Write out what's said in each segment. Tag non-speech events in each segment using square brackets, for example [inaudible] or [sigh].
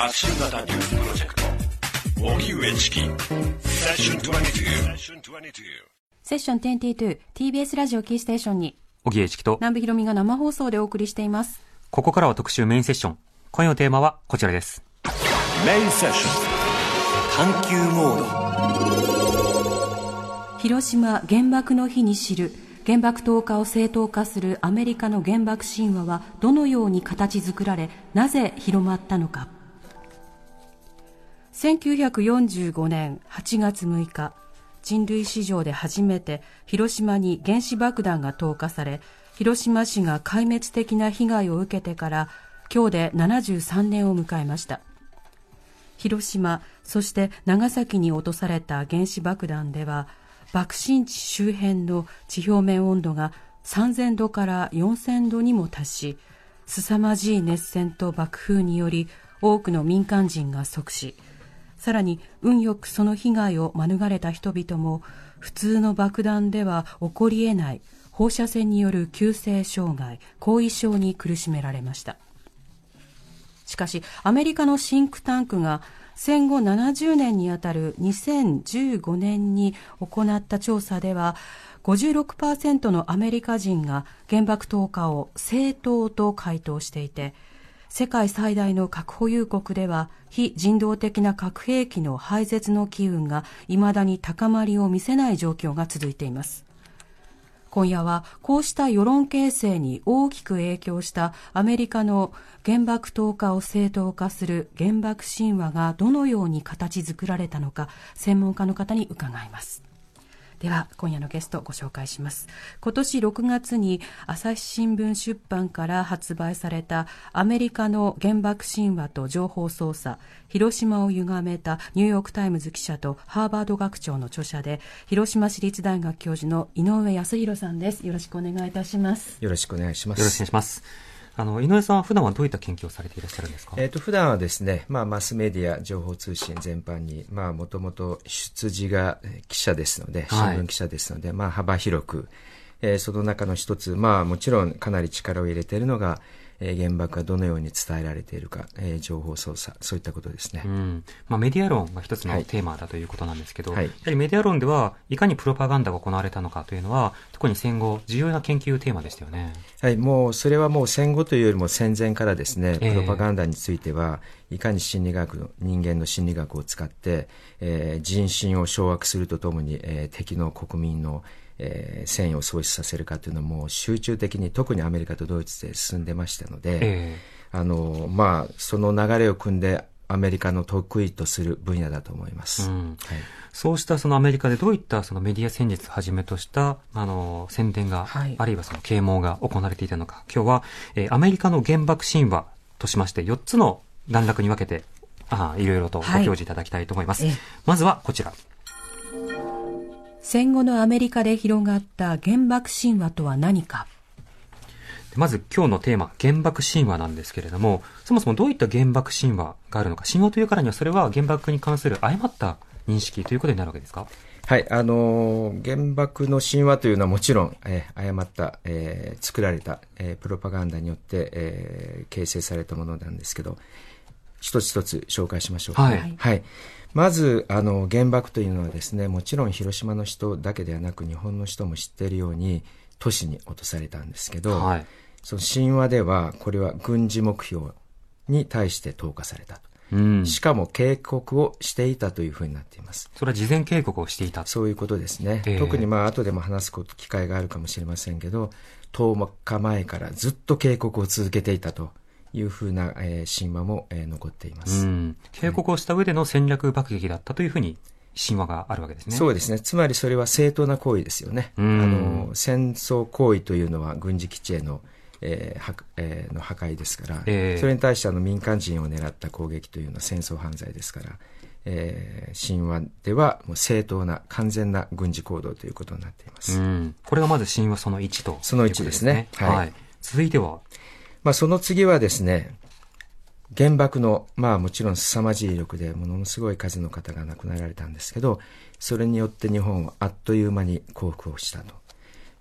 発信型ニュースプロジェクト。荻上チキ。セッション22セッション 22TBS ラジオキーステーションに。荻上チキと。南部ひろみが生放送でお送りしています。ここからは特集メインセッション。今夜のテーマはこちらです。メインセッション。探求モード。広島原爆の日に知る。原爆投下を正当化するアメリカの原爆神話はどのように形作られなぜ広まったのか1945年8月6日人類史上で初めて広島に原子爆弾が投下され広島市が壊滅的な被害を受けてから今日で73年を迎えました。広島そして長崎に落とされた原子爆弾では爆心地周辺の地表面温度が3000度から4000度にも達し凄まじい熱戦と爆風により多くの民間人が即死。さらに運よくその被害を免れた人々も普通の爆弾では起こり得ない放射線による急性障害後遺症に苦しめられました。しかしアメリカのシンクタンクが戦後70年にあたる2015年に行った調査では56%のアメリカ人が原爆投下を正当と回答していて世界最大の核保有国では非人道的な核兵器の廃絶の機運が未だに高まりを見せない状況が続いています。今夜はこうした世論形成に大きく影響したアメリカの原爆投下を正当化する原爆神話がどのように形作られたのか専門家の方に伺います。では今夜のゲストご紹介します。今年6月に朝日新聞出版から発売されたアメリカの原爆神話と情報操作広島を歪めたニューヨークタイムズ記者とハーバード学長の著者で広島市立大学教授の井上康弘さんです。よろしくお願いいたします。よろしくお願いします。よろしくお願いしますあの井上さんは普段はどういった研究をされていらっしゃるんですか？えっ、ー、と普段はですね、まあマスメディア情報通信全般に、まあもともと出自が記者ですので、新聞記者ですので、はい、まあ幅広く、えー、その中の一つ、まあもちろんかなり力を入れているのが、えー、原爆がどのように伝えられているか、えー、情報操作、そういったことですね。うん。まあ、メディア論が一つのテーマだということなんですけど、はい、やはりメディア論では、いかにプロパガンダが行われたのかというのは、特に戦後、重要な研究テーマでしたよね。はい、もう、それはもう戦後というよりも戦前からですね、プロパガンダについては、いかに心理学の、人間の心理学を使って、えー、人心を掌握するとともに、えー、敵の国民の、えー、戦意を喪失させるかというのも集中的に特にアメリカとドイツで進んでましたので、えー、あのまあ、その流れを組んでアメリカの得意とする分野だと思います。うんはい、そうしたそのアメリカでどういったそのメディア戦術をはじめとしたあの宣伝が、はい、あるいはその啓蒙が行われていたのか、今日は、えー、アメリカの原爆神話としまして4つの段落に分けてあいろいろとご教示いただきたいと思います。はい、まずはこちら。戦後のアメリカで広がった原爆神話とは何か？まず今日のテーマ、原爆神話なんですけれども、そもそもどういった原爆神話があるのか、神話というからにはそれは原爆に関する誤った認識ということになるわけですか？はい、あのー、原爆の神話というのはもちろん、えー、誤った、えー、作られた、えー、プロパガンダによって、えー、形成されたものなんですけど、一つ一つ紹介しましょう。はい。はいまず、あの、原爆というのはですね、もちろん広島の人だけではなく、日本の人も知っているように、都市に落とされたんですけど、はい、その神話では、これは軍事目標に対して投下されたと。うん、しかも警告をしていたというふうになっています。それは事前警告をしていたそういうことですね。えー、特にまあ後でも話す機会があるかもしれませんけど、10日前からずっと警告を続けていたというふうな、えー、神話も、えー、残っています。警告をした上での戦略爆撃だったというふうに神話があるわけですね。そうですね。つまりそれは正当な行為ですよね。あの、戦争行為というのは軍事基地への、えーはえーの破壊ですから、えー、それに対してあの民間人を狙った攻撃というのは戦争犯罪ですから、えー、神話ではもう正当な完全な軍事行動ということになっています。これがまず神話その1と、その1ですね。はい、はい。続いてはまあその次はですね、原爆の、まあもちろん凄まじい威力でものすごい数の方が亡くなられたんですけど、それによって日本はあっという間に降伏をしたと。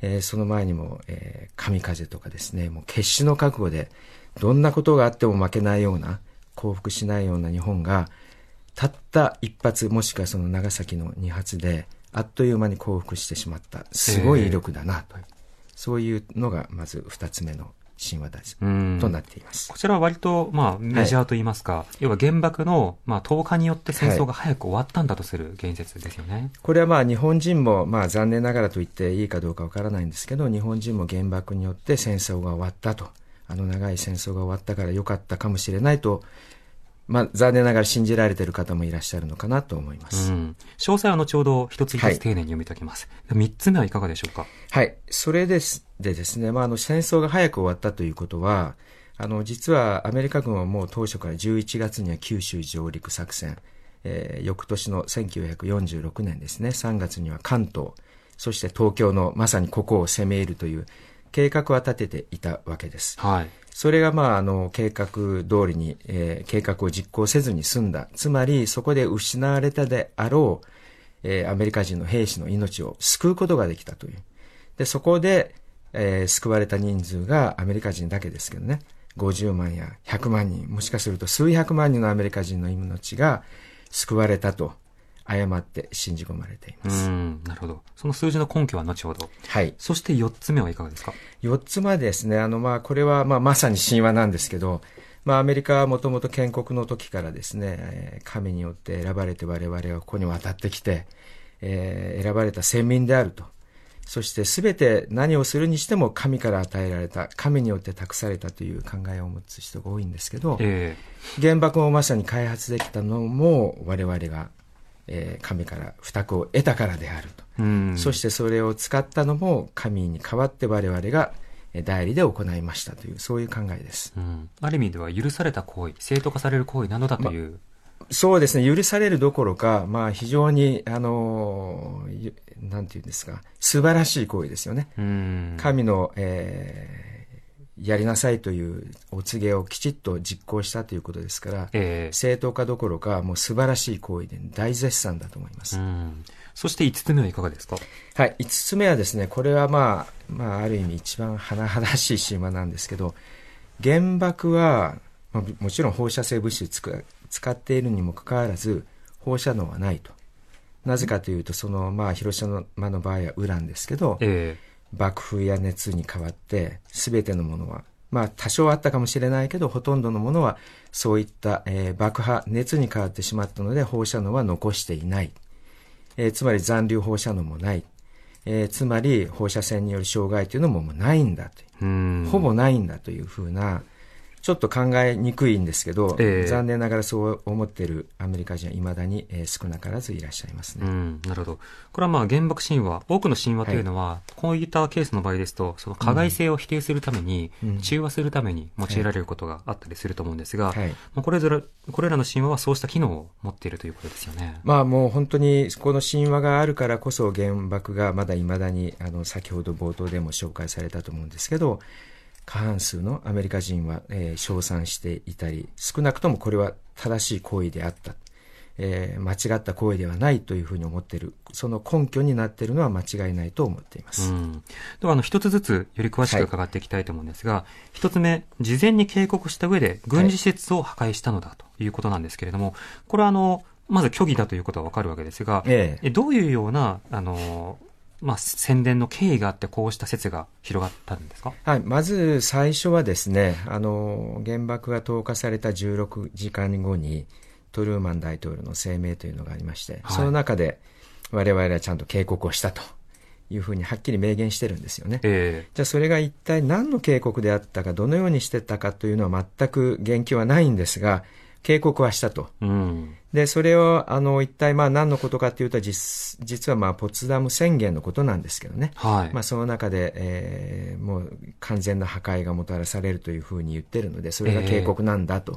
えー、その前にも、えー、神風とかですね、もう決死の覚悟で、どんなことがあっても負けないような、降伏しないような日本が、たった一発、もしくはその長崎の二発で、あっという間に降伏してしまった。すごい威力だなと。そういうのが、まず二つ目の神話ですとなっています。こちらは割と、まあ、メジャーといいますか、はい、要は原爆の、まあ、投下によって戦争が早く終わったんだとする言説ですよね。はい、これはまあ、日本人も、まあ、残念ながらと言っていいかどうかわからないんですけど、日本人も原爆によって戦争が終わったと。あの長い戦争が終わったから良かったかもしれないとまあ、残念ながら信じられている方もいらっしゃるのかなと思います。うん、詳細は後ほど一つ一つ丁寧に読み解きます。はい、3つ目はいかがでしょうか？はい。それですでですね、まあ、あの戦争が早く終わったということは、あの、実はアメリカ軍はもう当初から11月には九州上陸作戦、えー、翌年の1946年ですね、3月には関東、そして東京のまさにここを攻め入るという計画は立てていたわけです。はい。それがまあ、あの、計画通りに、えー、計画を実行せずに済んだ。つまり、そこで失われたであろう、えー、アメリカ人の兵士の命を救うことができたという。で、そこで、えー、救われた人数がアメリカ人だけですけどね、50万や100万人、もしかすると数百万人のアメリカ人の命が救われたと誤って信じ込まれています。なるほど。その数字の根拠は後ほど。はい。そして4つ目はいかがですか ?4 つ目ですね。あの、まあ、これは、まあ、まさに神話なんですけど、まあ、アメリカはもともと建国の時からですね、神によって選ばれて我々はここに渡ってきて、えー、選ばれた先民であると。そして全て何をするにしても神から与えられた、神によって託されたという考えを持つ人が多いんですけど、えー、原爆もまさに開発できたのも我々がえー、神から付託を得たからであると、うん、そしてそれを使ったのも神に代わって我々が代理で行いましたというそういう考えです、うん、ある意味では許された行為正当化される行為なのだという、ま、そうですね。許されるどころか、まあ、非常にあのなんていうんですか素晴らしい行為ですよね、うん、神の、えーやりなさいというお告げをきちっと実行したということですから、えー、正当化どころか、もう素晴らしい行為で大絶賛だと思います。そして5つ目はいかがですか？はい、5つ目はですね、これはまあ、まあ、ある意味一番甚だしい神話なんですけど、原爆は、まあ、もちろん放射性物質使っているにもかかわらず、放射能はないと。なぜかというと、その、まあ、広島の場合はウランですけど、えー爆風や熱に変わって、すべてのものは、まあ多少あったかもしれないけど、ほとんどのものはそういった、えー、爆破、熱に変わってしまったので放射能は残していない。えー、つまり残留放射能もない。えー、つまり放射線による障害というのももうないんだと。ほぼないんだというふうな、ちょっと考えにくいんですけど、えー、残念ながらそう思っているアメリカ人はいまだに、えー、少なからずいらっしゃいますね。うん、なるほど。これはまあ原爆神話、多くの神話というのは、はい、こういったケースの場合ですと、その加害性を否定するために、うん、中和するために用いられることがあったりすると思うんですが、はい、まあ、これぞれ、これらの神話はそうした機能を持っているということですよね。まあもう本当に、この神話があるからこそ原爆がまだいまだに、あの、先ほど冒頭でも紹介されたと思うんですけど、過半数のアメリカ人は、えー、称賛していたり、少なくともこれは正しい行為であった。えー、間違った行為ではないというふうに思っている、その根拠になっているのは間違いないと思っています。うん、では、あの、一つずつより詳しく伺っていきたいと思うんですが、一、はい、つ目、事前に警告した上で軍事施設を破壊したのだということなんですけれども、はい、これはあの、まず虚偽だということはわかるわけですが、ええ、どういうような、あの、まあ、宣伝の経緯があって、こうした説が広がったんですか、はい、まず最初はですね、あの原爆が投下された16時間後に、トルーマン大統領の声明というのがありまして、はい、その中で、我々はちゃんと警告をしたというふうにはっきり明言してるんですよね。えー、じゃあそれが一体何の警告であったか、どのようにしてたかというのは全く言及はないんですが、警告はしたと。うん、で、それを、あの、一体、まあ、何のことかっていうと、実、実は、まあ、ポツダム宣言のことなんですけどね。はい。まあ、その中で、えー、もう、完全な破壊がもたらされるというふうに言ってるので、それが警告なんだと。え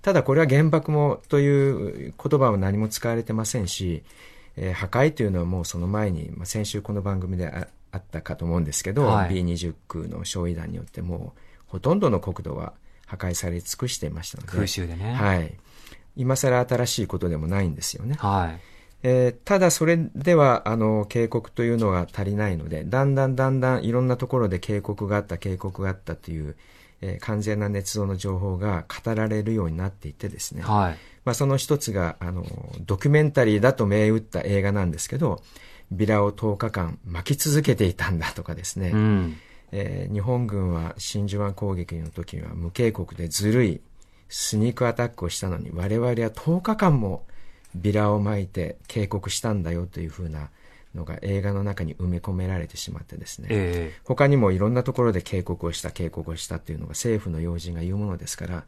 ー、ただ、これは原爆も、という言葉は何も使われてませんし、えー、破壊というのはもうその前に、まあ、先週この番組でああったかと思うんですけど、はい、B20 空の焼夷弾によってもう、ほとんどの国土は破壊され尽くしていましたので。空襲でね。はい。今更新しいことでもないんですよね。はい。えー、ただそれではあの警告というのが足りないのでだんだんだんだんいろんなところで警告があった警告があったという、えー、完全な捏造の情報が語られるようになっていてですね、はいまあ、その一つがあのドキュメンタリーだと銘打った映画なんですけどビラを10日間巻き続けていたんだとかですね、うんえー、日本軍は真珠湾攻撃の時には無警告でずるいスニークアタックをしたのに我々は10日間もビラを巻いて警告したんだよというふうなのが映画の中に埋め込められてしまってですね、えー、他にもいろんなところで警告をした警告をしたっていうのが政府の要人が言うものですから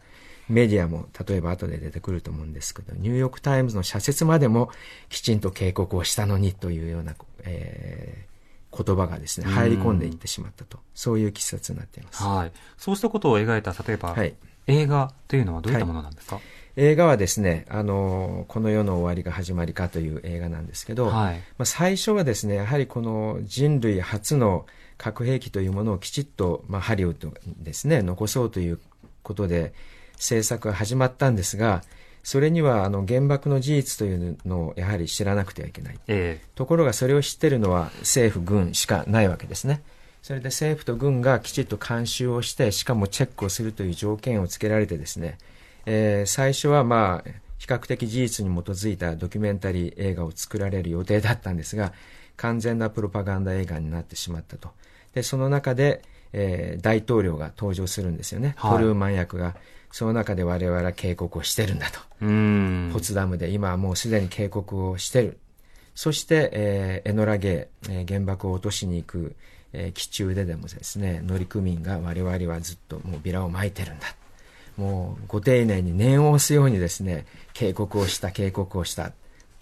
メディアも例えば後で出てくると思うんですけどニューヨーク・タイムズの社説までもきちんと警告をしたのにというような、えー、言葉がですね入り込んでいってしまったと。そういう記説になっています、はい、そうしたことを描いた例えば、はい映画というのはどういったものなんですか、はい、映画はですね、あの、この世の終わりが始まりかという映画なんですけど、はい、まあ、最初はですね、やはりこの人類初の核兵器というものをきちっと、まあ、ハリウッドですね、残そうということで制作が始まったんですが、それにはあの原爆の事実というのをやはり知らなくてはいけない、えー、ところがそれを知ってるのは政府軍しかないわけですねそれで政府と軍がきちっと監修をして、しかもチェックをするという条件をつけられてですね、えー、最初はまあ、比較的事実に基づいたドキュメンタリー映画を作られる予定だったんですが、完全なプロパガンダ映画になってしまったと。で、その中で、えー、大統領が登場するんですよね。はい、トルーマン役が。その中で我々は警告をしてるんだと。ポツダムで今はもうすでに警告をしてる。そして、えー、エノラゲー、えー、原爆を落としに行く、えー、気中ででもですね乗組員が我々はずっともうビラを撒いてるんだもうご丁寧に念を押すようにですね警告をした警告をした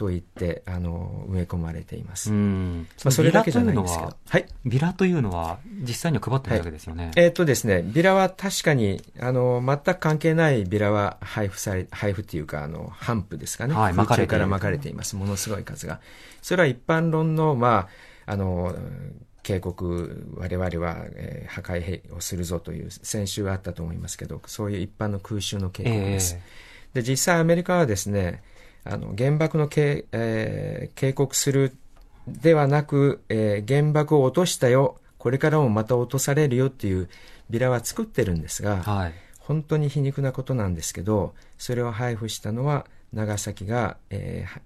と言ってあの埋め込まれています。まあ、それだけじゃないんですけど、はい、ビラというのは実際には配ってないわけですよね。はい、えっ、ー、とですね、ビラは確かにあの全く関係ないビラは配布され配布っていうかあの帆布ですかね、はい、空中から巻かれています。ものすごい数が。それは一般論のまああの警告、我々は、えー、破壊をするぞという、先週あったと思いますけど、そういう一般の空襲の警告です。えー、で、実際アメリカはですね、あの、原爆の警,、えー、警告するではなく、えー、原爆を落としたよ、これからもまた落とされるよっていうビラは作ってるんですが、はい、本当に皮肉なことなんですけど、それを配布したのは、長崎が、えー、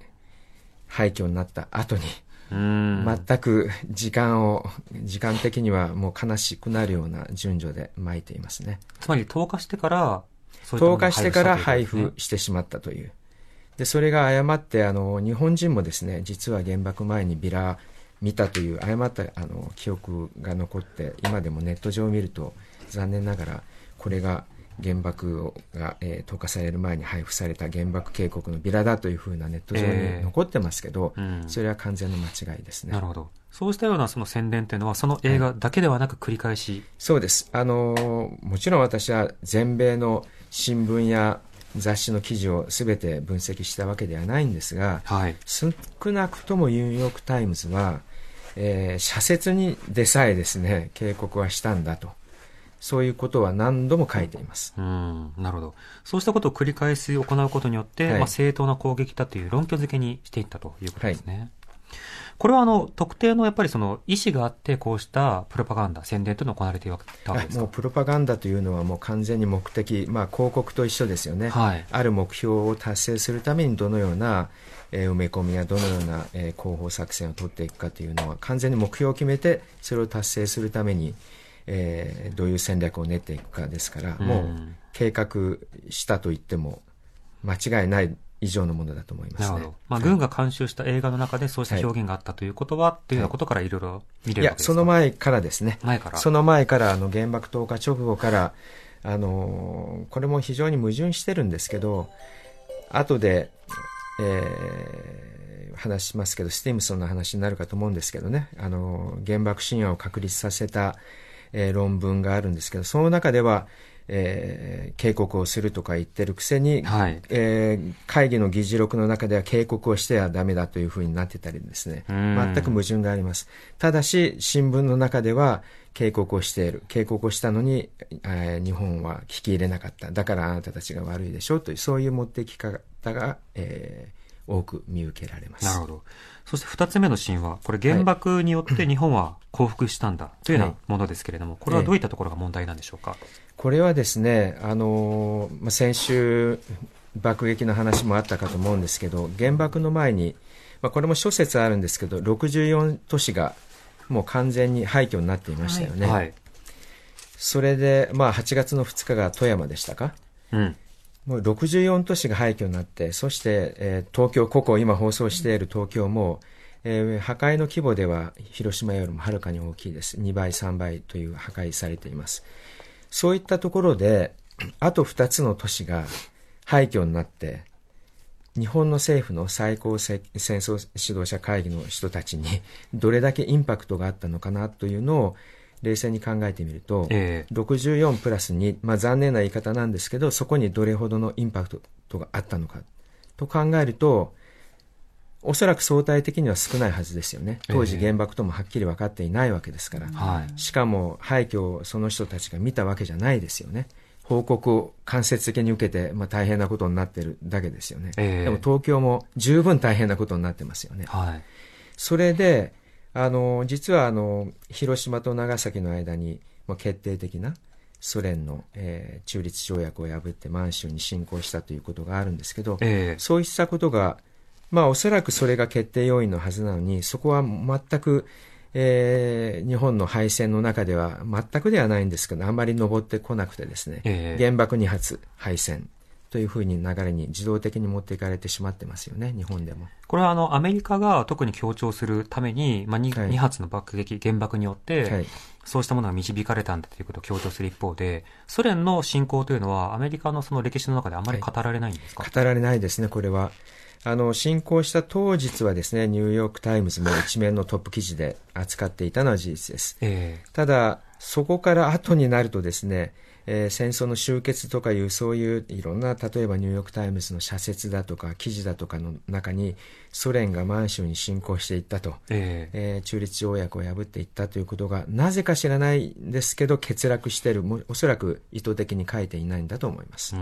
廃墟になった後に、全く時間を、時間的にはもう悲しくなるような順序で巻いていますね。つまり投下してから、投下してから配布してしまったという。で、それが誤って、あの、日本人もですね、実は原爆前にビラ見たという誤ったあの記憶が残って、今でもネット上を見ると、残念ながら、これが原爆が、えー、投下される前に配布された原爆警告のビラだというふうなネット上に残ってますけど、えーうん、それは完全の間違いですね。なるほど。そうしたようなその宣伝というのは、その映画だけではなく繰り返し、はい、そうです。あの、もちろん私は全米の新聞や雑誌の記事を全て分析したわけではないんですが、はい、少なくともニューヨーク・タイムズは、えー、社説にでさえですね、警告はしたんだと。そういうことは何度も書いています。うん、なるほど。そうしたことを繰り返し行うことによって、はい、まあ、正当な攻撃だという論拠付けにしていったということですね。はい、これはあの特定のやっぱりその意思があってこうしたプロパガンダ宣伝というのが行われていたわけですか？もうプロパガンダというのはもう完全に目的、まあ、広告と一緒ですよね、はい、ある目標を達成するためにどのような、えー、埋め込みやどのような、えー、広報作戦を取っていくかというのは完全に目標を決めてそれを達成するためにえー、どういう戦略を練っていくかですから、もう計画したと言っても間違いない以上のものだと思います、ね、まあ、軍が監修した映画の中でそうした表現があったということは、はい、っていうようなことからい。ろいろ見れるわけですか、いや、その前からですね。前から。その前から、あの、原爆投下直後から、あの、これも非常に矛盾してるんですけど、後で、えー、話しますけど、スティムソンの話になるかと思うんですけどね、あの、原爆神話を確立させた、えー、論文があるんですけど、その中では、えー、警告をするとか言ってるくせに、はい、えー、会議の議事録の中では警告をしてはダメだというふうになってたりですね、全く矛盾があります。ただし、新聞の中では警告をしている。警告をしたのに、えー、日本は聞き入れなかった。だからあなたたちが悪いでしょうという、そういう持ってき方が、えー、多く見受けられます。なるほど。そして二つ目の神話、これ原爆によって日本は降伏したんだというようなものですけれども、これはどういったところが問題なんでしょうか？これはですね、あのまあ、先週、爆撃の話もあったかと思うんですけど、原爆の前に、まあ、これも諸説あるんですけど、64都市がもう完全に廃墟になっていましたよね。はい、それで、まあ、8月の2日が富山でしたか？うん、もう64都市が廃墟になって、そして、えー、東京、ここ今放送している東京も、えー、破壊の規模では広島よりもはるかに大きいです。2倍、3倍という破壊されています。そういったところで、あと2つの都市が廃墟になって、日本の政府の最高戦争指導者会議の人たちにどれだけインパクトがあったのかなというのを冷静に考えてみると、えー、64プラス2、まあ、残念な言い方なんですけど、そこにどれほどのインパクトがあったのかと考えると、おそらく相対的には少ないはずですよね。当時原爆ともはっきり分かっていないわけですから。えー、しかも廃墟をその人たちが見たわけじゃないですよね。報告を間接的に受けて、まあ、大変なことになってるだけですよね。えー、でも東京も十分大変なことになってますよね。はい、それで、あの、実はあの、広島と長崎の間に、まあ、決定的なソ連の、えー、中立条約を破って満州に侵攻したということがあるんですけど、えー、そうしたことがまあおそらくそれが決定要因のはずなのに、そこは全く、えー、日本の敗戦の中では全くではないんですけど、あんまり上ってこなくてですね、えー、原爆2発敗戦というふうに流れに自動的に持っていかれてしまってますよね、日本でも。これはあのアメリカが特に強調するために、まあ 2, はい、2発の爆撃、原爆によって、はい、そうしたものが導かれたんだということを強調する一方で、ソ連の侵攻というのは、アメリカのその歴史の中であまり語られないんですか、はい、語られないですね、これは。あの、侵攻した当日はですね、ニューヨークタイムズも一面のトップ記事で扱っていたのは事実です。えー、ただ、そこから後になるとですね、えー、戦争の終結とかいうそういういろんな例えばニューヨーク・タイムズの社説だとか記事だとかの中にソ連が満州に侵攻していったと、えー、えー、中立条約を破っていったということがなぜか知らないんですけど欠落しているおそらく意図的に書いていないんだと思います。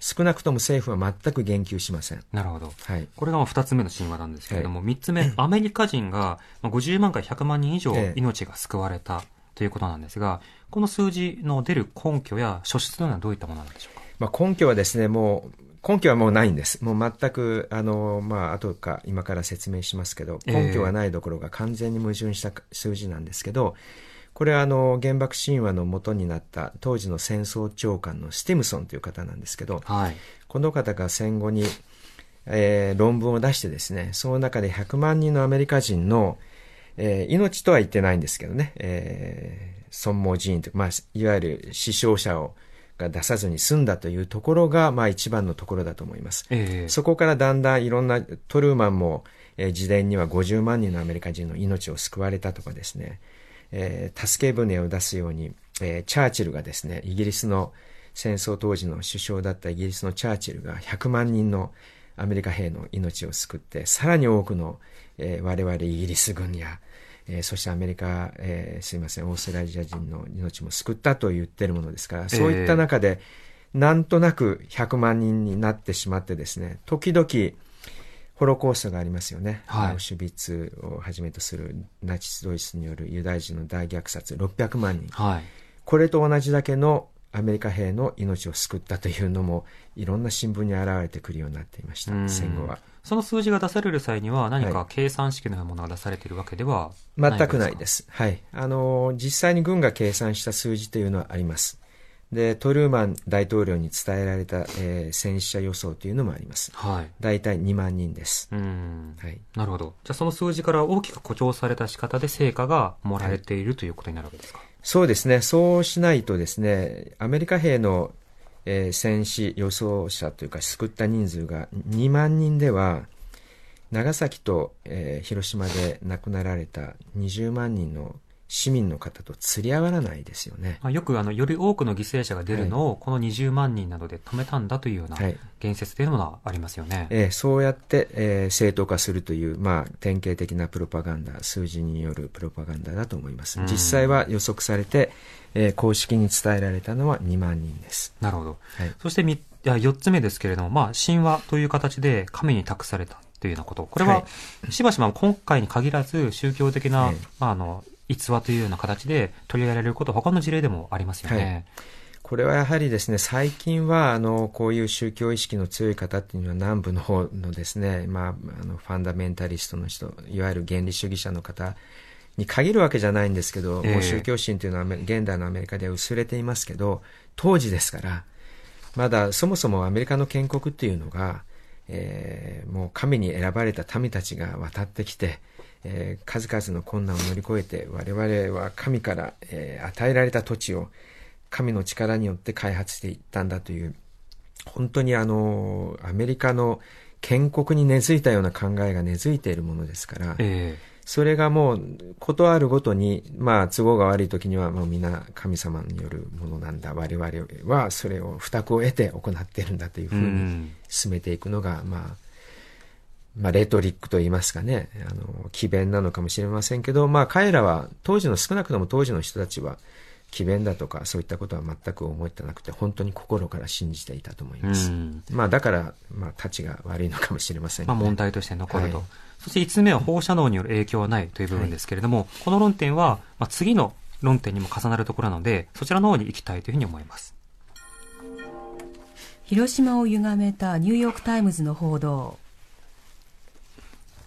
少なくとも政府は全く言及しません。なるほど、はい、これが2つ目の神話なんですけれども、はい、3つ目アメリカ人が50万から100万人以上命が救われた、ということなんですが、この数字の出る根拠や書出というのはどういったものなんでしょうか？まあ、根拠はですね、もう、根拠はもうないんです。もう全く、あの、まあ、後か、今から説明しますけど、根拠はないどころが完全に矛盾した数字なんですけど、これはあの、原爆神話の元になった当時の戦争長官のスティムソンという方なんですけど、はい、この方が戦後に、えー、論文を出してですね、その中で100万人のアメリカ人の、えー、命とは言ってないんですけどね、えー、損耗人員とまあ、いわゆる死傷者を、が出さずに済んだというところが、まあ一番のところだと思います。えー、そこからだんだんいろんな、トルーマンも、えー、自伝には50万人のアメリカ人の命を救われたとかですね、えー、助け舟を出すように、えー、チャーチルがですね、イギリスの戦争当時の首相だったイギリスのチャーチルが100万人のアメリカ兵の命を救って、さらに多くの、えー、我々イギリス軍や、えー、そしてアメリカ、えー、すいません、オーストラリア人の命も救ったと言ってるものですから、そういった中で、なんとなく100万人になってしまってですね、時々、ホロコーストがありますよね。はい、アウシュビッツをはじめとするナチスドイツによるユダヤ人の大虐殺600万人。はい、これと同じだけのアメリカ兵の命を救ったというのもいろんな新聞に現れてくるようになっていました、戦後は。その数字が出される際には、何か計算式のようなものが出されているわけでは全くないです。はい。あの、実際に軍が計算した数字というのはあります。で、トルーマン大統領に伝えられた、えー、戦死者予想というのもあります。はい。大体2万人です。うん。はい。なるほど。じゃあその数字から大きく誇張された仕方で成果がもらえている、はい、ということになるわけですか？そうですね。そうしないとですね、アメリカ兵のえー、戦死予想者というか救った人数が2万人では長崎と、えー、広島で亡くなられた20万人の市民の方と釣り合わないですよね。まあ、よくあの、より多くの犠牲者が出るのを、この20万人などで止めたんだというような言説というのがありますよね。はい、えー、そうやって、えー、正当化するという、まあ、典型的なプロパガンダ、数字によるプロパガンダだと思います。実際は予測されて、えー、公式に伝えられたのは2万人です。なるほど。はい、そしてみや4つ目ですけれども、まあ、神話という形で神に託されたというようなこと。これは、しばしば今回に限らず宗教的な、はい、まあ、あの、逸話というような形で取り上げられることは他の事例でもありますよね。はいこれはやはりですね、最近は、あの、こういう宗教意識の強い方っていうのは南部の方のですね、[laughs] まあ、あの、ファンダメンタリストの人、いわゆる原理主義者の方に限るわけじゃないんですけど、えー、もう宗教心というのは現代のアメリカでは薄れていますけど、当時ですから、まだそもそもアメリカの建国っていうのが、えー、もう神に選ばれた民たちが渡ってきて、えー、数々の困難を乗り越えて我々は神から、えー、与えられた土地を神の力によって開発していったんだという本当にあのアメリカの建国に根付いたような考えが根付いているものですから、えー、それがもうことあるごとに、まあ、都合が悪い時にはもう皆神様によるものなんだ。我々はそれを負託を得て行っているんだというふうに進めていくのが、まあまあ、レトリックと言いますかね、あの、奇弁なのかもしれませんけど、まあ、彼らは、当時の、少なくとも当時の人たちは、奇弁だとか、そういったことは全く思ってなくて、本当に心から信じていたと思います。まあ、だから、まあ、たちが悪いのかもしれません、ね、まあ、問題として残ると。はい、そして5つ目は放射能による影響はないという部分ですけれども、はい、この論点は、まあ、次の論点にも重なるところなので、そちらの方に行きたいというふうに思います。広島を歪めたニューヨークタイムズの報道。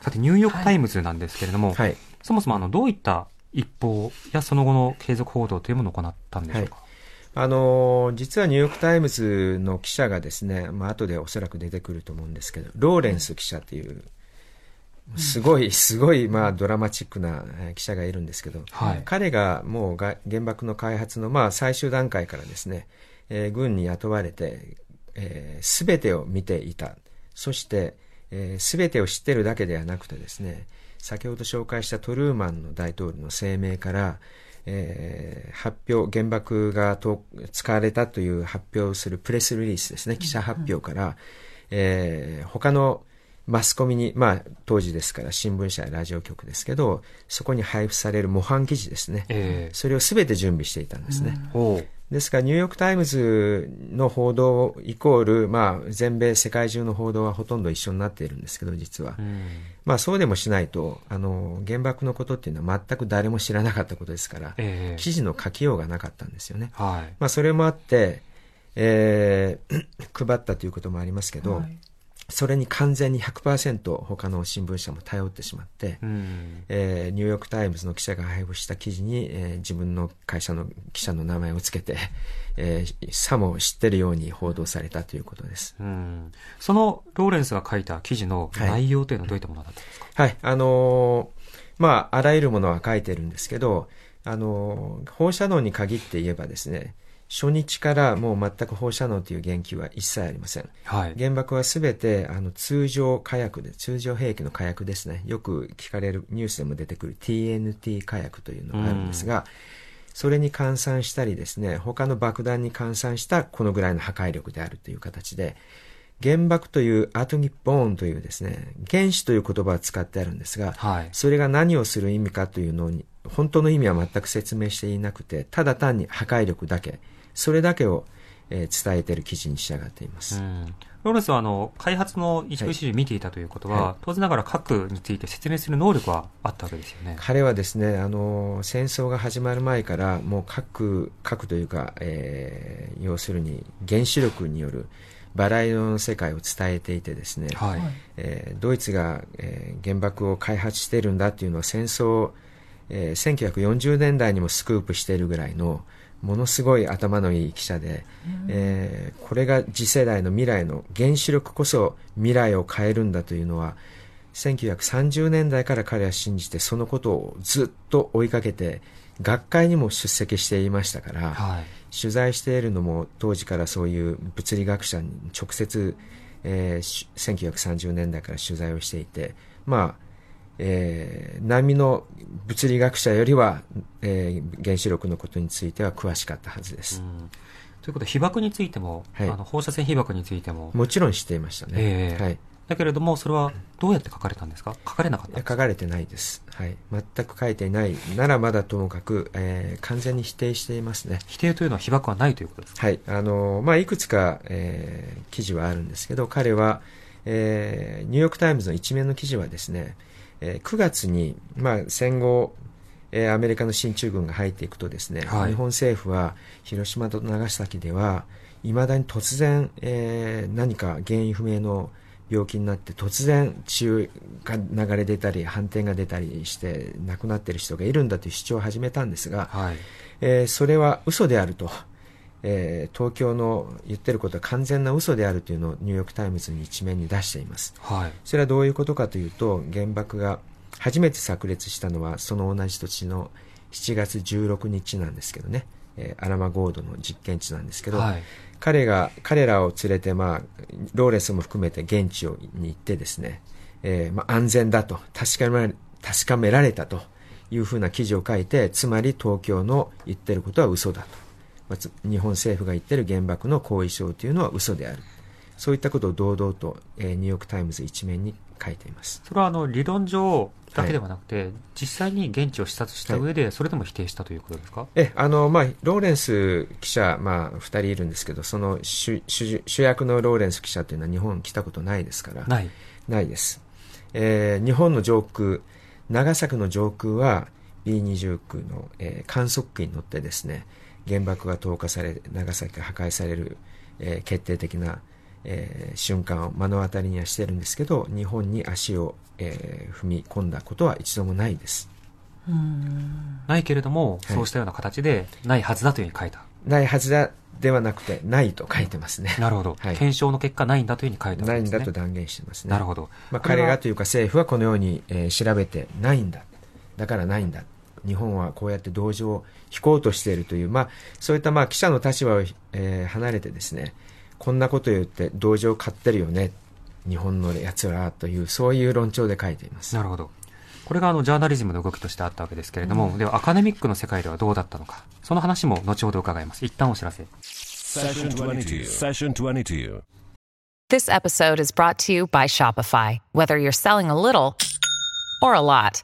さて、ニューヨークタイムズなんですけれども、はい、そもそもあのどういった一報やその後の継続報道というものを行ったんでしょうか？はい。あの実はニューヨーク・タイムズの記者がですね、まあ後でおそらく出てくると思うんですけど、ローレンス記者という、すごい、すごい、まあ、ドラマチックな記者がいるんですけど、はい、彼がもうが原爆の開発の、まあ、最終段階からですね、えー、軍に雇われて、す、え、べ、てを見ていた。そして、えー、全てを知ってるだけではなくてですね先ほど紹介したトルーマンの大統領の声明から、えー、発表原爆がと使われたという発表するプレスリリースですね記者発表から、うん、えー、他のマスコミに、まあ、当時ですから新聞社やラジオ局ですけどそこに配布される模範記事ですね、えー、それを全て準備していたんですね。うんですから、ニューヨーク・タイムズの報道イコール、まあ、全米、世界中の報道はほとんど一緒になっているんですけど、実は。うん、まあ、そうでもしないと、あの、原爆のことっていうのは全く誰も知らなかったことですから、えー、記事の書きようがなかったんですよね。はい、まあ、それもあって、えー、[clears throat] 配ったということもありますけど、はいそれに完全に100%他の新聞社も頼ってしまって、うん、えー、ニューヨーク・タイムズの記者が配布した記事に、えー、自分の会社の記者の名前をつけて、えー、さも知ってるように報道されたということです。うん、そのローレンスが書いた記事の内容というのはどういったものだったんですか、はい、はい、あのー、まあ、あらゆるものは書いてるんですけど、あのー、放射能に限って言えばですね、初日からもう全く放射能という言及は一切ありません。はい、原爆はすべてあの通常火薬で、通常兵器の火薬ですね。よく聞かれるニュースでも出てくる TNT 火薬というのがあるんですが、それに換算したりですね、他の爆弾に換算したこのぐらいの破壊力であるという形で、原爆というアトミックボーンというですね、原子という言葉を使ってあるんですが、はい、それが何をする意味かというのに、本当の意味は全く説明していなくて、ただ単に破壊力だけ、それだけを、えー、伝えている記事に仕上がっています。うん。ローレンスはあの開発の一部始終見ていたということは、はい、当然ながら核について説明する能力はあったわけですよね。彼はですねあの戦争が始まる前からもう核核というか、えー、要するに原子力によるバラ色の世界を伝えていてですね、はい、えー、ドイツが、えー、原爆を開発しているんだというのを戦争、えー、1940年代にもスクープしているぐらいのものすごい頭のいい記者で、えー、これが次世代の未来の原子力こそ未来を変えるんだというのは1930年代から彼は信じてそのことをずっと追いかけて学会にも出席していましたから、はい、取材しているのも当時からそういう物理学者に直接、えー、1930年代から取材をしていてまあ、えー、波の物理学者よりは、えー、原子力のことについては詳しかったはずです。ということで、被爆についても、はい、あの放射線被爆についても。もちろん知っていましたね。えー、はい。だけれども、それはどうやって書かれたんですか？書かれなかった書かれてないです。はい。全く書いていないならまだともかく、えー、完全に否定していますね。否定というのは被爆はないということですか？はい。あの、まあ、いくつか、えー、記事はあるんですけど、彼は、えー、ニューヨークタイムズの一面の記事はですね、えー、9月に、まあ、戦後、えー、アメリカの進駐軍が入っていくとですね、はい、日本政府は広島と長崎ではいまだに突然、えー、何か原因不明の病気になって突然血が流れ出たり斑点が出たりして亡くなっている人がいるんだという主張を始めたんですが、はい、えー、それは嘘であると、えー、東京の言ってることは完全な嘘であるというのをニューヨーク・タイムズに一面に出しています、はい、それはどういうことかというと原爆が初めて炸裂したのはその同じ土地の7月16日なんですけどね、えー、アラマゴードの実験地なんですけど、はい、彼が彼らを連れて、まあ、ローレンスも含めて現地に行ってですね、えーまあ、安全だと確かめ確かめられたというふうな記事を書いてつまり東京の言ってることは嘘だと日本政府が言ってる原爆の後遺症というのは嘘である。そういったことを堂々と、えー、ニューヨーク・タイムズ一面に書いています。それはあの理論上だけではなくて、はい、実際に現地を視察した上で、それでも否定したということですか、えあのまあ、ローレンス記者、まあ、2人いるんですけどその主主主役のローレンス記者というのは日本来たことないですから。ない。ないです、えー、日本の上空長崎の上空は B29 の、えー、観測機に乗ってですね原爆が投下され長崎が破壊される、えー、決定的な、えー、瞬間を目の当たりにはしてるんですけど日本に足を、えー、踏み込んだことは一度もないです。ないけれども、そうしたような形でないはずだというふうに書いた。ないはずだではなくてないと書いてますね。なるほど、はい、検証の結果ないんだというふうに書いてますね。ないんだと断言してますね。なるほど、まあ、彼がというか政府はこのように、えー、調べてないんだ。だからないんだ日本はこうやって同情を引こうとしているという、まあ、そういったまあ記者の立場を、えー、離れてですねこんなことを言って同情を買ってるよね日本のやつらというそういう論調で書いています。なるほど。これがあのジャーナリズムの動きとしてあったわけですけれども、うん、ではアカデミックの世界ではどうだったのかその話も後ほど伺います。一旦お知らせ。This episode is brought to you by Shopify. Whether you're selling a little or a lot.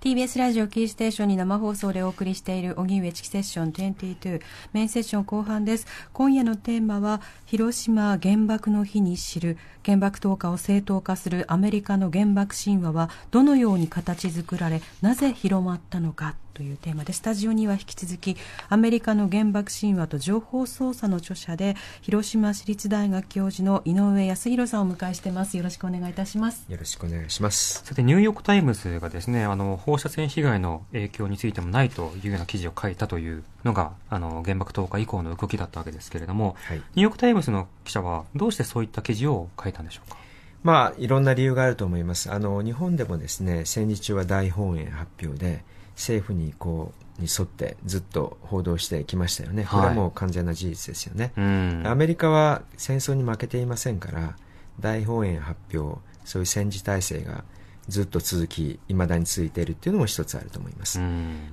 TBS ラジオキーステーションに生放送でお送りしている荻上チキセッション22メインセッション後半です。今夜のテーマは広島原爆の日に知る原爆投下を正当化するアメリカの原爆神話はどのように形作られなぜ広まったのか。というテーマでスタジオには引き続きアメリカの原爆神話と情報操作の著者で広島市立大学教授の井上康弘さんをお迎えしてます。よろしくお願いいたします。よろしくお願いします。さてニューヨークタイムズがですねあの放射線被害の影響についてもないというような記事を書いたというのがあの原爆投下以降の動きだったわけですけれども、はい、ニューヨークタイムズの記者はどうしてそういった記事を書いたんでしょうか？まあ、いろんな理由があると思います。あの、日本でもですね、戦時中は大本営発表で、政府にこうに沿ってずっと報道してきましたよね、これはもう完全な事実ですよね、はい、アメリカは戦争に負けていませんから大本営発表そういう戦時体制がずっと続きいまだに続いているというのも一つあると思います、ま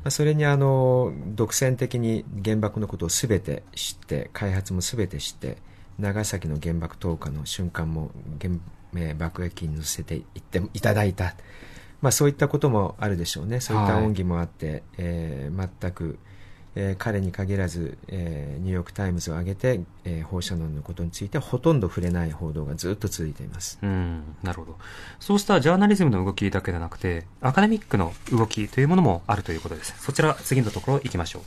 あ、それにあの独占的に原爆のことを全て知って開発も全て知って長崎の原爆投下の瞬間も原爆撃に乗せていっていただいたまあ、そういったこともあるでしょうね、そういった恩義もあって、はい、えー、全く、えー、彼に限らず、えー、ニューヨーク・タイムズを挙げて、えー、放射能のことについてほとんど触れない報道がずっと続いています。うんなるほど、そうしたジャーナリズムの動きだけでなくて、アカデミックの動きというものもあるということです、そちら、次のところ行きましょう。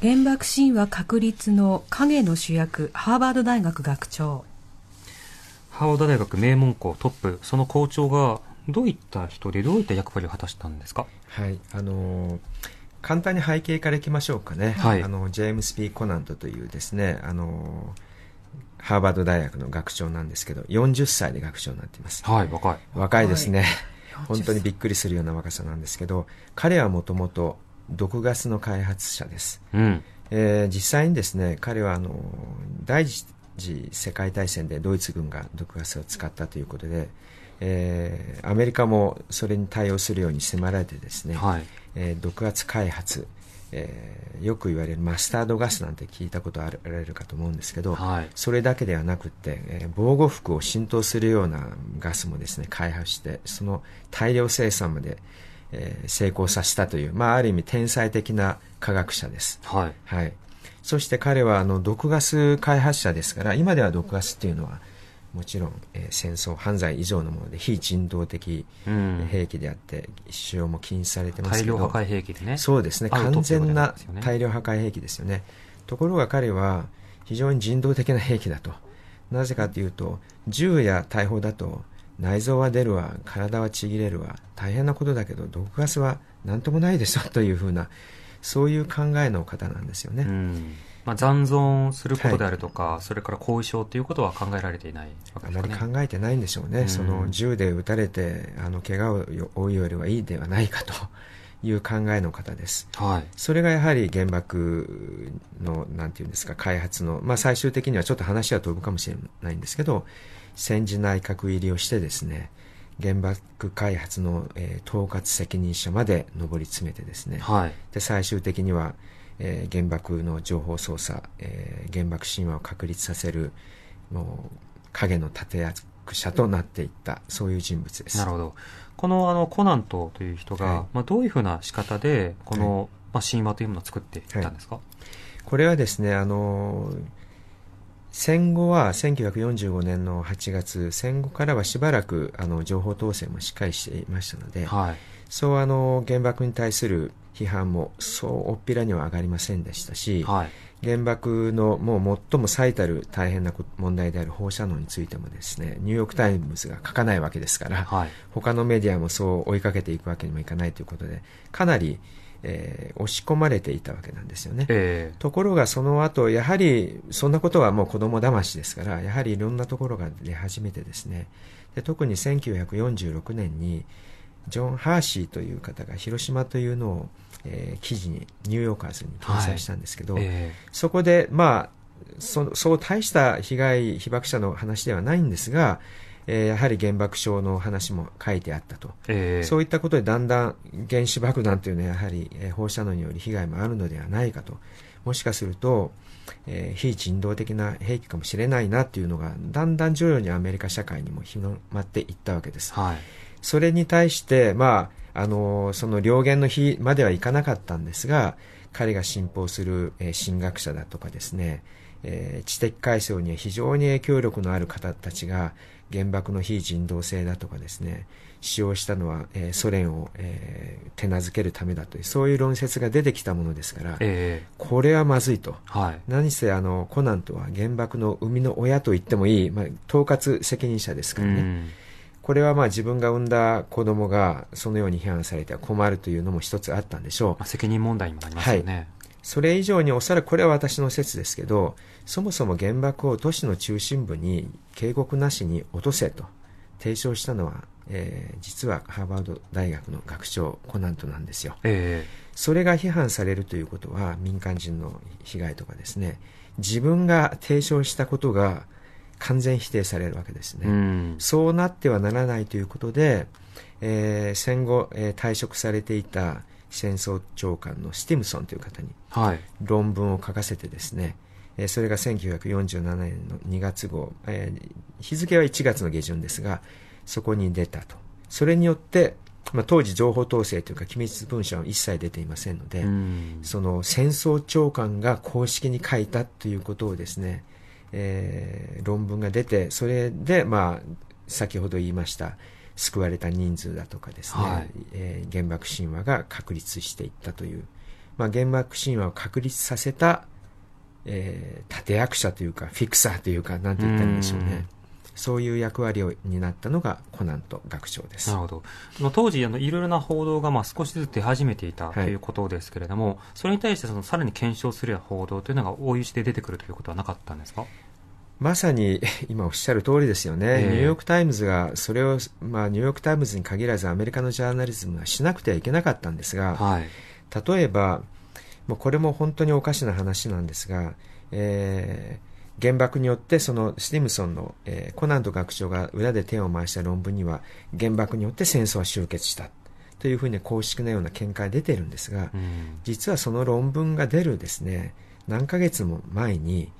原爆神話確立の影の主役、ハーバード大学学長。ハーバード大学名門校トップ、その校長がどういった人でどういった役割を果たしたんですか？はいあの簡単に背景からいきましょうかね、はい、あのジェームス・ピー・コナントというですねあのハーバード大学の学長なんですけど40歳で学長になっています。はい若い。若いですね、はい、[laughs] 本当にびっくりするような若さなんですけど彼はもともと毒ガスの開発者です、うん。えー、実際にですね彼はあの第一次世界大戦でドイツ軍が毒ガスを使ったということで、えー、アメリカもそれに対応するように迫られてですね、はい。えー、毒圧開発、えー、よく言われるマスタードガスなんて聞いたことあられるかと思うんですけど、はい、それだけではなくて、えー、防護服を浸透するようなガスもですね開発してその大量生産まで、えー、成功させたという、まあ、ある意味天才的な科学者です。はい、はい、そして彼はあの毒ガス開発者ですから今では毒ガスっていうのはもちろん、えー、戦争犯罪以上のもので非人道的兵器であって、使用も禁止されてますけど。大量破壊兵器でね。そうですね。完全な大量破壊兵器ですよね。ところが彼は非常に人道的な兵器だと。なぜかというと銃や大砲だと内臓は出るわ体はちぎれるわ大変なことだけど毒ガスは何ともないでしょというふうなそういう考えの方なんですよね。まあ、残存することであるとか、はい、それから後遺症ということは考えられていないわけですね。あまり考えてないんでしょうね。うん、その銃で撃たれて、あの、怪我を負うよりはいいではないかという考えの方です。はい。それがやはり原爆の、なんていうんですか、開発の、まあ、最終的にはちょっと話は飛ぶかもしれないんですけど、戦時内閣入りをしてですね、原爆開発の、えー、統括責任者まで上り詰めてですね、はい、で最終的には、えー、原爆の情報操作、えー、原爆神話を確立させるもう影の立役者となっていったそういう人物です。なるほど。このあのコナントという人が、はい、まあ、どういうふうな仕方でこの、はい、まあ、神話というものを作っていったんですか、これはですねあの戦後は1945年の8月戦後からはしばらくあの情報統制もしっかりしていましたので、はい、そうあの原爆に対する批判もそうおっぴらには上がりませんでしたし、はい、原爆のもう最も最たる大変な問題である放射能についてもですねニューヨーク・タイムズが書かないわけですから、はい、他のメディアもそう追いかけていくわけにもいかないということでかなりえー、押し込まれていたわけなんですよね、えー、ところがその後やはりそんなことはもう子供騙しですからやはりいろんなところが出始めてですね。で特に1946年にジョン・ハーシーという方が広島というのを、えー、記事にニューヨーカーズに掲載したんですけど、はい。えー、そこで、まあ、そそう大した被害被爆者の話ではないんですが、えー、やはり原爆症の話も書いてあったと、えー、そういったことでだんだん原子爆弾というのはやはり、えー、放射能による被害もあるのではないかと。もしかすると、えー、非人道的な兵器かもしれないなっていうのがだんだん徐々にアメリカ社会にも広まっていったわけです。はい。それに対して、まあ、あの、その両言の日まではいかなかったんですが、彼が信奉する、えー、神学者だとかですね、えー、知的階層には非常に影響力のある方たちが原爆の非人道性だとかですね、使用したのは、えー、ソ連を、えー、手なずけるためだという、そういう論説が出てきたものですから、えー、これはまずいと。はい、何せあの、コナンとは原爆の生みの親と言ってもいい、まあ、統括責任者ですからね。これはまあ自分が産んだ子供がそのように批判されては困るというのも一つあったんでしょう。まあ、責任問題にもなりますよね。はい、それ以上におそらくこれは私の説ですけど、そもそも原爆を都市の中心部に警告なしに落とせと提唱したのは、えー、実はハーバード大学の学長コナントなんですよ。えー、それが批判されるということは民間人の被害とかですね、自分が提唱したことが完全否定されるわけですね、うん、そうなってはならないということで、えー、戦後、えー、退職されていた戦争長官のスティムソンという方に論文を書かせてですね、えー、それが1947年の2月号、えー、日付は1月の下旬ですがそこに出たと。それによってまあ、当時情報統制というか機密文書は一切出ていませんので、その戦争長官が公式に書いたということをですね、えー、論文が出て、それで、まあ、先ほど言いました、救われた人数だとかですね、はい、えー、原爆神話が確立していったという、まあ、原爆神話を確立させた、えー、立役者というか、フィクサーというか、なんて言ったらいいんでしょうね。そういう役割を担ったのがコナント学長です。なるほど。当時、あの、いろいろな報道が、まあ、少しずつ出始めていたということですけれども、はい、それに対して、その、さらに検証するような報道というのが大いしで出てくるということはなかったんですか？まさに [laughs] 今おっしゃる通りですよね、えー、ニューヨーク・タイムズがそれを、まあ、ニューヨーク・タイムズに限らずアメリカのジャーナリズムはしなくてはいけなかったんですが、はい、例えば、もうこれも本当におかしな話なんですが、えー原爆によってそのスティムソンの、えー、コナント学長が裏で手を回した論文には原爆によって戦争は終結した。というふうに公式なような見解出てるんですが、うん、実はその論文が出るですね何ヶ月も前に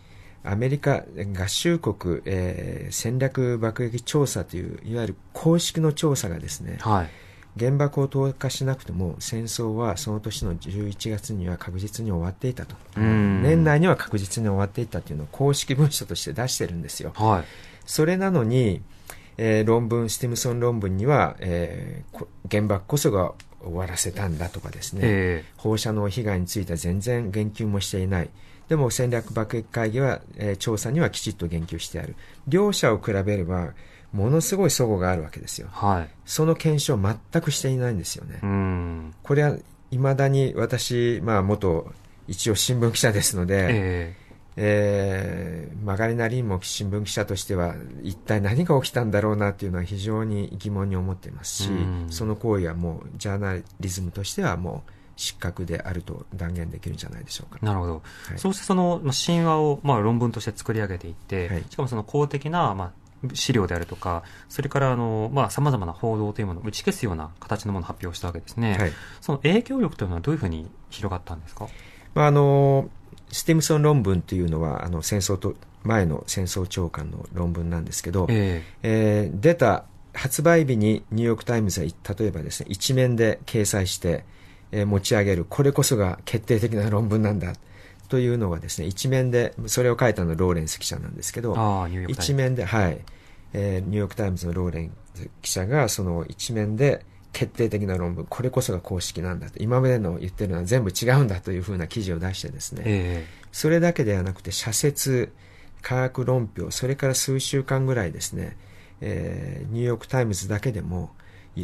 アメリカ合衆国、えー、戦略爆撃調査といういわゆる公式の調査がですね、はい。原爆を投下しなくても戦争はその年の11月には確実に終わっていたと。年内には確実に終わっていたというのを公式文書として出してるんですよ、はい、それなのに、えー、論文スティムソン論文には、えー、原爆こそが終わらせたんだとかですね、えー、放射能被害については全然言及もしていないでも戦略爆撃会議は、えー、調査にはきちっと言及してある両者を比べればものすごい齟齬があるわけですよ。はい。その検証を全くしていないんですよね。うん。これは、未だに私、まあ、元、一応新聞記者ですので、えーえー、曲がりなりにも新聞記者としては一体何が起きたんだろうなというのは非常に疑問に思っていますし、その行為はもうジャーナリズムとしてはもう失格であると断言できるんじゃないでしょうか。なるほど。はい、そうしてその、まあ、神話を、まあ、論文として作り上げていって、はい、しかもその公的な、まあ、資料であるとか、それからあの、まあ、様々な報道というものを打ち消すような形のものを発表したわけですね。はい、その影響力というのはどういうふうに広がったんですか、まあ、あの、スティムソン論文というのは、あの、戦争と、前の戦争長官の論文なんですけど、えー、えー、出た発売日にニューヨークタイムズは例えばですね、一面で掲載して、えー、持ち上げる、これこそが決定的な論文なんだ。というのがですね、一面で、それを書いたのはローレンス記者なんですけど、一面で、はい、えー、ニューヨーク・タイムズのローレンス記者がその一面で決定的な論文、これこそが公式なんだ。と、今までの言ってるのは全部違うんだというふうな記事を出してですね、えー、それだけではなくて、社説、科学論評、それから数週間ぐらいですね、えー、ニューヨーク・タイムズだけでも、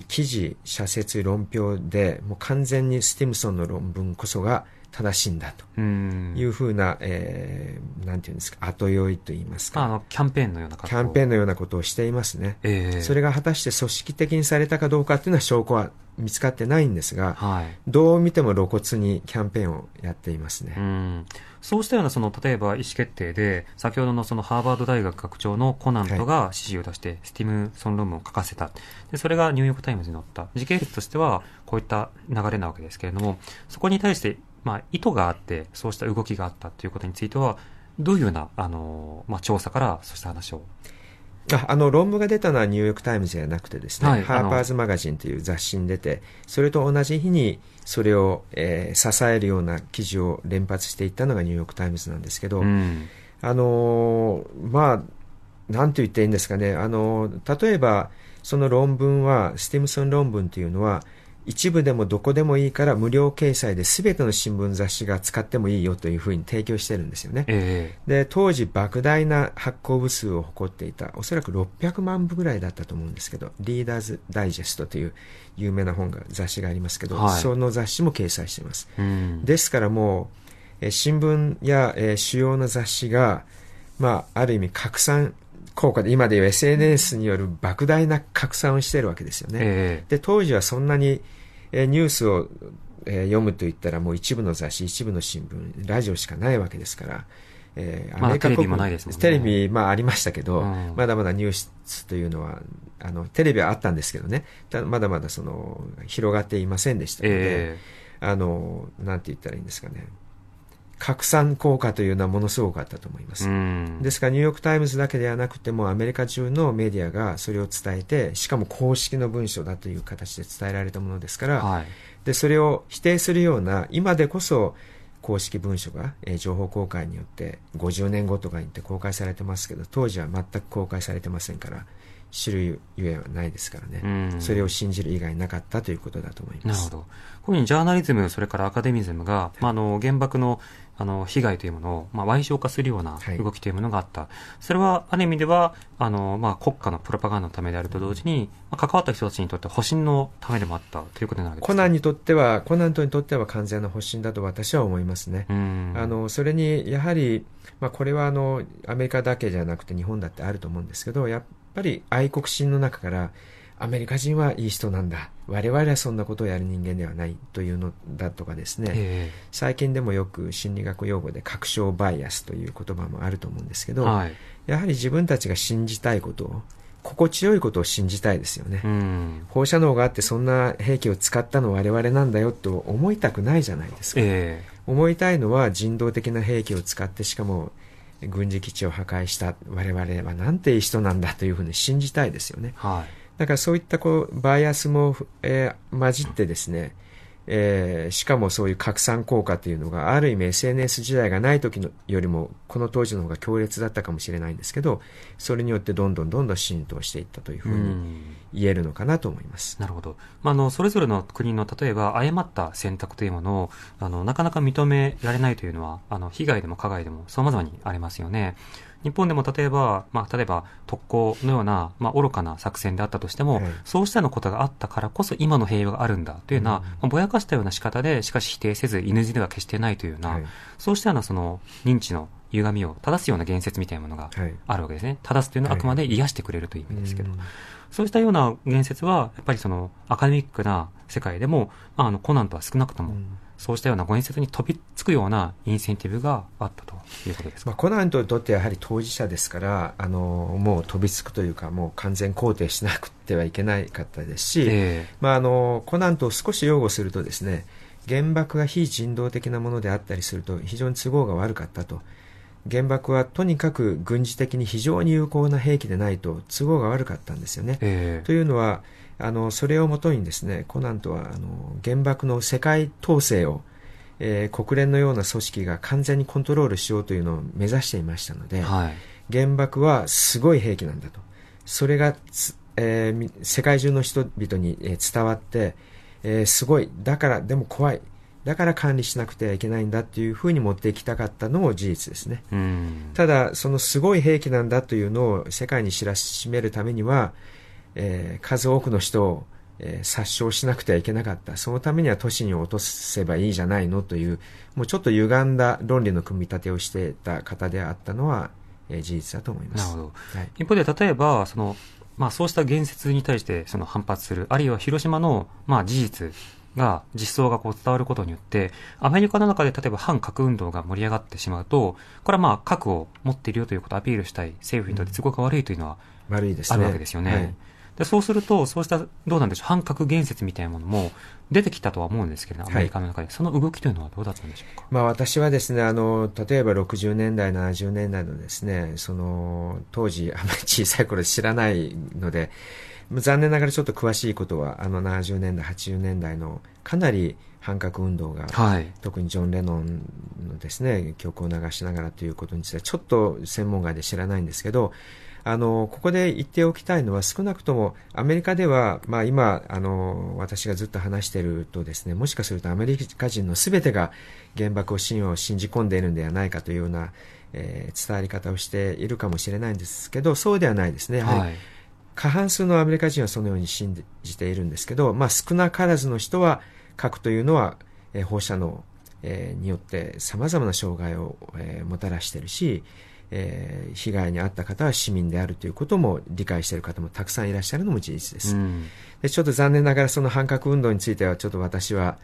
記事、社説、論評で、もう完全にスティムソンの論文こそが正しいんだというふうな、えー、なんていうんですか、後押いと言いますか。あの、キャンペーンのようなキャンペーンのようなことをしていますね。えー、それが果たして組織的にされたかどうかっていうのは証拠は見つかってないんですが、はい、どう見ても露骨にキャンペーンをやっていますね。うんそうしたような、その、例えば意思決定で、先ほどのそのハーバード大学学長のコナントが指示を出して、スティムソン論文を書かせた。で、それがニューヨークタイムズに載った。時系列としては、こういった流れなわけですけれども、そこに対してまあ、意図があって、そうした動きがあったということについては、どういうような、あの、まあ、調査からそうした話をああの論文が出たのはニューヨーク・タイムズじゃなくてですね、はい、ハーパーズ・マガジンという雑誌に出て、それと同じ日にそれを、えー、支えるような記事を連発していったのがニューヨーク・タイムズなんですけど、うん、あのまあ、なんと言っていいんですかね、あの例えば、その論文は、スティムソン論文というのは、一部でもどこでもいいから無料掲載で全ての新聞雑誌が使ってもいいよというふうに提供してるんですよね。えー、で、当時莫大な発行部数を誇っていた、おそらく600万部ぐらいだったと思うんですけど、リーダーズダイジェストという有名な本が、雑誌がありますけど、はい、その雑誌も掲載しています。うん、ですからもう、え新聞や、え主要な雑誌が、まあ、ある意味拡散効果で、今でいう SNS による莫大な拡散をしているわけですよね。えー、で、当時はそんなに、えー、ニュースを、えー、読むといったらもう一部の雑誌、一部の新聞、ラジオしかないわけですから、えー、アメリカ国、ま、テレビもないですもんね。テレビ、まあありましたけど、うん、まだまだニュースというのは、あの、テレビはあったんですけどね、まだまだその、広がっていませんでしたので、えー、あの、なんて言ったらいいんですかね。拡散効果というのはものすごかったと思います。ですからニューヨーク・タイムズだけではなくてもアメリカ中のメディアがそれを伝えてしかも公式の文書だという形で伝えられたものですから、はい、でそれを否定するような今でこそ公式文書が、えー、情報公開によって50年後とか言って公開されてますけど当時は全く公開されてませんから知るゆえはないですからね、それを信じる以外なかったということだと思います。なるほど。こういうふうにジャーナリズム、それからアカデミズムが、まあ、あの、原爆のあの、被害というものを、まあ、賠償化するような動きというものがあった。はい、それは、ある意味では、あの、まあ、国家のプロパガンダのためであると同時に、まあ、関わった人たちにとって保身のためでもあった。ということになるわけですコナンにとっては、コナンとにとっては完全な保身だと私は思いますね。あの、それに、やはり、まあ、これはあの、アメリカだけじゃなくて日本だってあると思うんですけど、やっぱり愛国心の中から、アメリカ人はいい人なんだ。我々はそんなことをやる人間ではないというのだとかですね、最近でもよく心理学用語で確証バイアスという言葉もあると思うんですけど、はい、やはり自分たちが信じたいことを、心地よいことを信じたいですよね。放射能があってそんな兵器を使ったのは我々なんだよと思いたくないじゃないですか。えー、思いたいのは人道的な兵器を使ってしかも軍事基地を破壊した我々はなんていい人なんだというふうに信じたいですよね。はいだからそういったこうバイアスも、えー、混じってですね、えー、しかもそういう拡散効果というのがある意味 SNS 時代がない時のよりもこの当時の方が強烈だったかもしれないんですけどそれによってどんどんどんどん浸透していったというふうに言えるのかなと思います。なるほど。まあ、あの、それぞれの国の例えば誤った選択というものをあのなかなか認められないというのはあの被害でも加害でも様々にありますよね。日本でも例えば、まあ、例えば特攻のような、まあ、愚かな作戦であったとしても、はい、そうしたようなことがあったからこそ今の平和があるんだというような、うん、まあ、ぼやかしたような仕方で、しかし否定せず、犬死では決してないというような、はい、そうしたようなその認知の歪みを正すような言説みたいなものがあるわけですね。正すというのはあくまで癒してくれるという意味ですけど。はい、そうしたような言説は、やっぱりそのアカデミックな世界でも、まあ、あのコナンとは少なくとも、うんそうしたようなご演説に飛びつくようなインセンティブがあったということですか、まあ、コナンととってやはり当事者ですからあのもう飛びつくというかもう完全肯定しなくてはいけないかったですし、えー、まあ、あのコナンと少し擁護するとですね原爆が非人道的なものであったりすると非常に都合が悪かったと原爆はとにかく軍事的に非常に有効な兵器でないと都合が悪かったんですよね。えー、というのはあのそれをもとにですねコナンとはあの原爆の世界統制を、えー、国連のような組織が完全にコントロールしようというのを目指していましたので、はい、原爆はすごい兵器なんだと。それが、えー、世界中の人々に伝わって、えー、すごい。だからでも怖いだから管理しなくてはいけないんだっていうふうに持っていきたかったのも事実ですね。ただ、そのすごい兵器なんだというのを世界に知らしめるためには、えー、数多くの人を、えー、殺傷しなくてはいけなかった。そのためには都市に落とせばいいじゃないのという、もうちょっと歪んだ論理の組み立てをしていた方であったのは、えー、事実だと思います。なるほど。はい、一方で、例えば、その、まあ、そうした言説に対してその反発する、あるいは広島の、まあ、事実が、実相がこう伝わることによって、アメリカの中で例えば反核運動が盛り上がってしまうと、これはまあ核を持っているよということをアピールしたい政府にとって都合が悪いというのは、悪いですね。あるわけですよね。はいでそうすると、そうした、どうなんでしょう、反核言説みたいなものも出てきたとは思うんですけれども、アメリカの中で、はい、その動きというのはどうだったんでしょうか？まあ、私はですね、あの、例えば60年代、70年代のですね、その、当時、あまり小さい頃知らないので、残念ながらちょっと詳しいことは、あの70年代、80年代のかなり反核運動が、はい、特にジョン・レノンのですね、曲を流しながらということについては、ちょっと専門外で知らないんですけど、あのここで言っておきたいのは少なくともアメリカでは、まあ、今あの私がずっと話しているとですねもしかするとアメリカ人の全てが原爆を神話を信じ込んでいるんではないかというような、えー、伝わり方をしているかもしれないんですけどそうではないですね。はい、過半数のアメリカ人はそのように信じているんですけど、まあ、少なからずの人は核というのは、えー、放射能、えー、によってさまざまな障害を、えー、もたらしているし、えー、被害に遭った方は市民であるということも理解している方もたくさんいらっしゃるのも事実です。うん、でちょっと残念ながらその反核運動についてはちょっと私は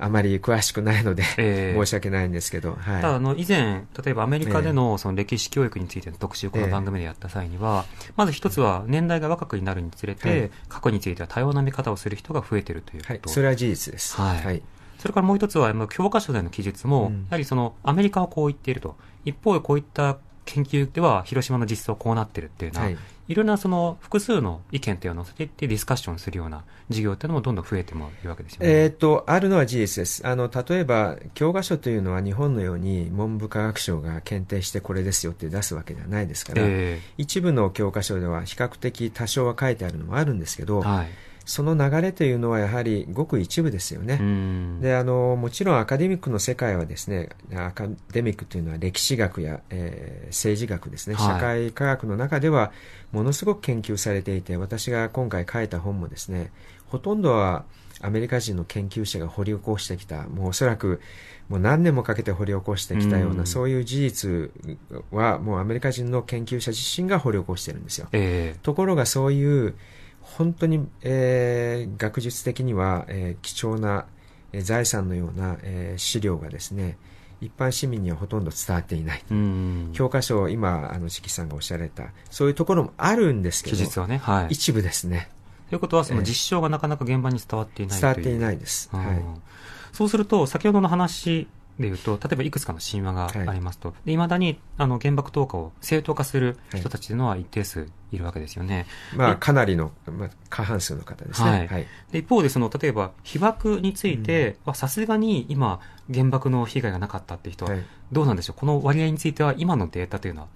あまり詳しくないので、えー、申し訳ないんですけど、はい、ただあの以前、例えばアメリカでのその歴史教育についての特集、この番組でやった際には、えー、まず一つは年代が若くになるにつれて、はい、過去については多様な見方をする人が増えているということ、はい、それは事実です。はい、はい。それからもう一つは、教科書での記述も、やはりその、アメリカはこう言っていると。一方でこういった研究では広島の実装こうなってるっていうような、はい、いろんなその複数の意見というのを乗せていってディスカッションするような授業っていうのもどんどん増えてもいるわけですよね。えっ、と、あるのは事実です。あの、例えば、教科書というのは日本のように文部科学省が検定してこれですよって出すわけではないですから、えー、一部の教科書では比較的多少は書いてあるのもあるんですけど、はいその流れというのはやはりごく一部ですよね。であのもちろんアカデミックの世界はですねアカデミックというのは歴史学や、えー、政治学ですね、社会科学の中ではものすごく研究されていて私が今回書いた本もですねほとんどはアメリカ人の研究者が掘り起こしてきたもうおそらくもう何年もかけて掘り起こしてきたような、うそういう事実はもうアメリカ人の研究者自身が掘り起こしてるんですよ。えー、ところがそういう本当に、えー、学術的には、えー、貴重な、えー、財産のような、えー、資料がですね一般市民にはほとんど伝わっていない、教科書、今、あの四季さんがおっしゃられた、そういうところもあるんですけど、記述はね、はい、一部ですね。ということは、その実証がなかなか現場に伝わっていない、伝わっていないです。はい、そうすると、先ほどの話でいうと、例えばいくつかの神話がありますと、いまだにあの原爆投下を正当化する人たちというのは一定数いるわけですよね。まあ、かなりの、まあ、過半数の方ですね。はい。はい、で一方で、その、例えば、被爆については、さすがに今、原爆の被害がなかったっていう人は、どうなんでしょう、この割合については、今のデータというのは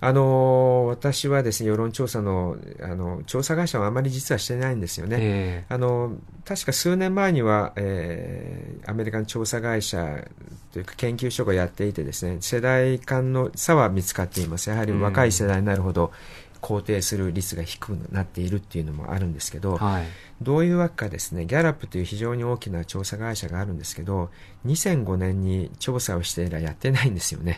あの私はですね世論調査のあの調査会社はあまり実はしてないんですよね、えー、あの確か数年前には、えー、アメリカの調査会社というか研究所がやっていてですね世代間の差は見つかっています。やはり若い世代になるほど、肯定する率が低くなっているっていうのもあるんですけど、はい、どういうわけかですねギャラップという非常に大きな調査会社があるんですけど2005年に調査をして以来やってないんですよね。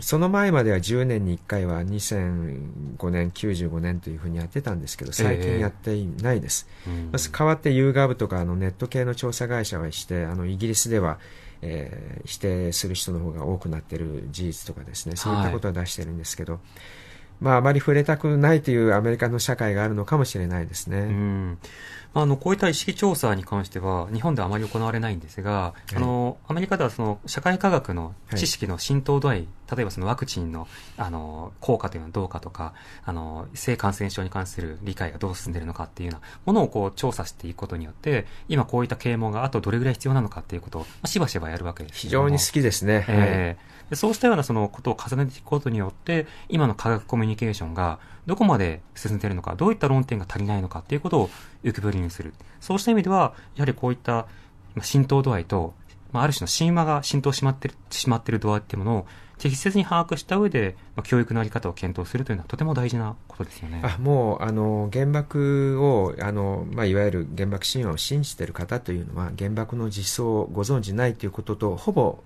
その前までは10年に1回は2005年95年というふうにやってたんですけど最近やっていないです、えー、まず代わって YouGov とかあのネット系の調査会社はしてあのイギリスではえー、否定する人の方が多くなっている事実とかですねそういったことは出してるんですけど、はいまあ、あまり触れたくないというアメリカの社会があるのかもしれないですね。うんあのこういった意識調査に関しては日本ではあまり行われないんですが、はい、あのアメリカではその社会科学の知識の浸透度合い、はい、例えばそのワクチンのあの効果というのはどうかとかあの性感染症に関する理解がどう進んでいるのかっていうようなものをこう調査していくことによって今こういった啓蒙があとどれぐらい必要なのかっていうことをしばしばやるわけです非常に好きですね。えーでそうしたようなそのことを重ねていくことによって、今の科学コミュニケーションがどこまで進んでいるのか、どういった論点が足りないのかっていうことを浮き彫りにする。そうした意味では、やはりこういった浸透度合いと、まあ、ある種の神話が浸透しまってるしまっている度合いっていうものを適切に把握した上で、まあ、教育のあり方を検討するというのはとても大事なことですよね。あもうあの原爆をあの、まあ、いわゆる原爆神話を信じている方というのは原爆の実相をご存じないということとほぼ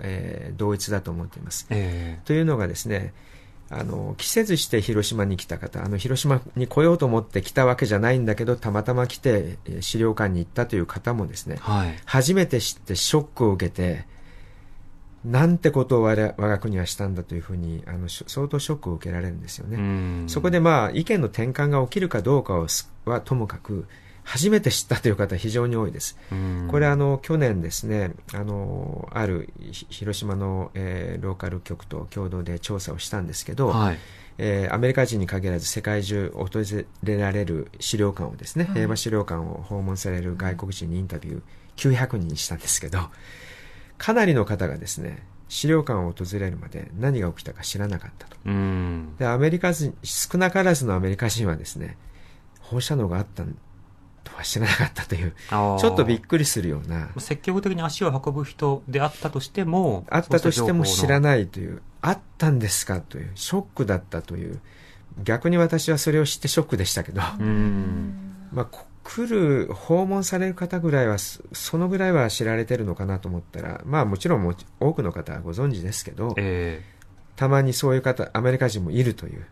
えー、同一だと思っています。えー、というのがですね、あの、季節して広島に来た方、あの、広島に来ようと思って来たわけじゃないんだけど、たまたま来て、資料館に行ったという方もですね、はい、初めて知ってショックを受けて、なんてことを我が国はしたんだというふうに、あの、相当ショックを受けられるんですよね。そこでまあ、意見の転換が起きるかどうかはともかく、初めて知ったという方非常に多いです。これあの去年ですねあのある広島の、えー、ローカル局と共同で調査をしたんですけど、はい、えー、アメリカ人に限らず世界中訪れられる資料館をですね、平和資料館を訪問される外国人にインタビュー900人にしたんですけどかなりの方がですね資料館を訪れるまで何が起きたか知らなかったと。でアメリカ人少なからずのアメリカ人はですね放射能があったんとは知らなかったという、ちょっとびっくりするような。積極的に足を運ぶ人であったとしても、あったとしても知らないという、あったんですかという、ショックだったという、逆に私はそれを知ってショックでしたけど、まあ、来る、訪問される方ぐらいは、そのぐらいは知られてるのかなと思ったら、まあもちろんも多くの方はご存知ですけど、えー、たまにそういう方、アメリカ人もいるという。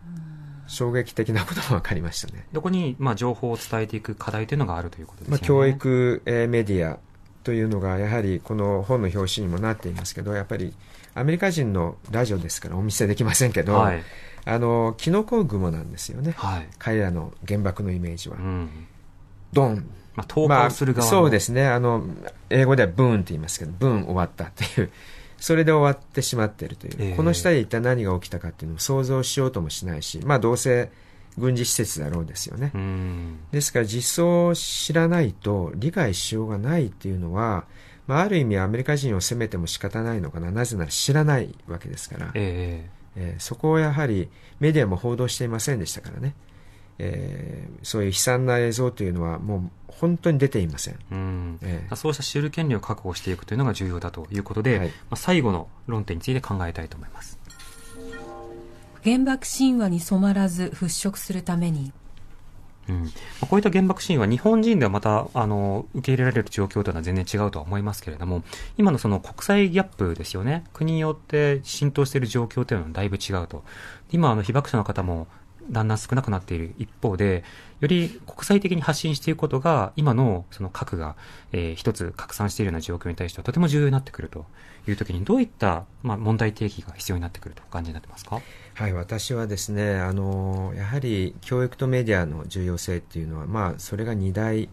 衝撃的なことが分かりましたね。どこに、まあ、情報を伝えていく課題というのがあるということですね。まあ、教育、えー、メディアというのが、やはりこの本の表紙にもなっていますけど、やっぱりアメリカ人のラジオですからお見せできませんけど、はい、あの、キノコ雲なんですよね。はい、彼らの原爆のイメージは。うん、ドン。まあ、投稿する側、まあ、そうですね。あの、英語ではブーンって言いますけど、ブーン終わったっていう。それで終わってしまっているという、えー、この下で一体何が起きたかっていうのを想像しようともしないし、まあ、どうせ軍事施設だろうですよね。ですから実相を知らないと理解しようがないっていうのは、まあ、ある意味アメリカ人を責めても仕方ないのかな。なぜなら知らないわけですから。えー、えー、そこをやはりメディアも報道していませんでしたからね。えー、そういう悲惨な映像というのはもう本当に出ていません、うん。えー、そうした知る権利を確保していくというのが重要だということで、はい、まあ、最後の論点について考えたいと思います。原爆神話に染まらず払拭するために。うん、こういった原爆神話、日本人ではまたあの受け入れられる状況というのは全然違うとは思いますけれども、今のその国際ギャップですよね、国によって浸透している状況というのはだいぶ違うと、今、あの被爆者の方もだんだん少なくなっている一方で、より国際的に発信していくことが、今のその核が、えー、一つ拡散しているような状況に対してはとても重要になってくると。いうときに、どういった、まあ、問題提起が必要になってくるとお感じになってますか？はい、私はですね、あの、やはり教育とメディアの重要性っていうのは、まあ、それが二大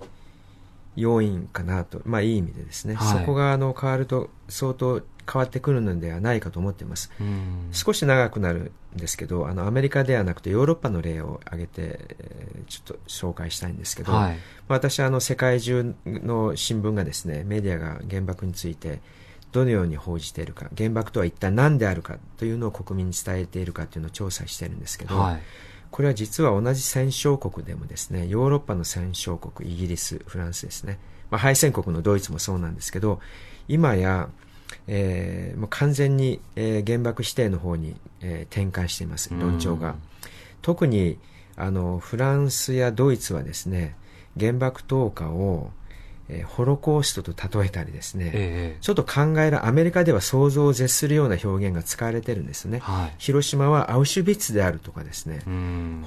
要因かなと、まあ、いい意味でですね、はい、そこがあの変わると相当変わってくるのではないかと思っています。少し長くなるんですけど、あのアメリカではなくてヨーロッパの例を挙げて、えー、ちょっと紹介したいんですけど、はい、私はあの世界中の新聞がですね、メディアが原爆についてどのように報じているか、原爆とは一体何であるかというのを国民に伝えているかというのを調査しているんですけど、はい、これは実は同じ戦勝国でもですね、ヨーロッパの戦勝国、イギリス、フランスですね、まあ、敗戦国のドイツもそうなんですけど、今やえー、もう完全に、えー、原爆否定の方に、えー、転換しています、論調が。特にあのフランスやドイツはですね原爆投下を、えー、ホロコーストと例えたりですね、えー、ちょっと考えらアメリカでは想像を絶するような表現が使われてるんですね、はい、広島はアウシュビッツであるとかですね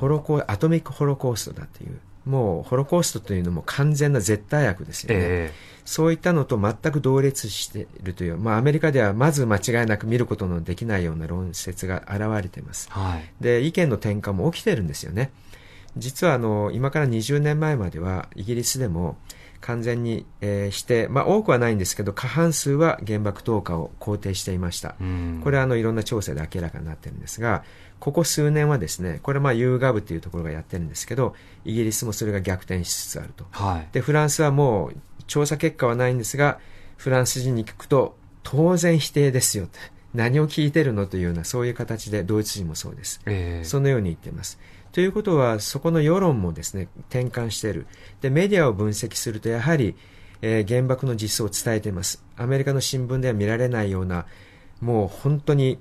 ホロコアトミックホロコーストだというもうホロコーストというのも完全な絶対悪ですよね、えーそういったのと全く同列しているという、まあ、アメリカではまず間違いなく見ることのできないような論説が現れています。はい、で、意見の転換も起きてるんですよね。実はあの、今から20年前までは、イギリスでも完全に、えー、して、まあ、多くはないんですけど、過半数は原爆投下を肯定していました。これはあの、いろんな調査で明らかになってるんですが、ここ数年はですね、これまあ YouGov っていうところがやってるんですけど、イギリスもそれが逆転しつつあると。はい、で、フランスはもう調査結果はないんですが、フランス人に聞くと、当然否定ですよ。[laughs] 何を聞いてるのというような、そういう形で、ドイツ人もそうです。えー、そのように言っています。ということは、そこの世論もですね、転換している。で、メディアを分析すると、やはり、えー、原爆の実相を伝えています。アメリカの新聞では見られないような、もう本当に、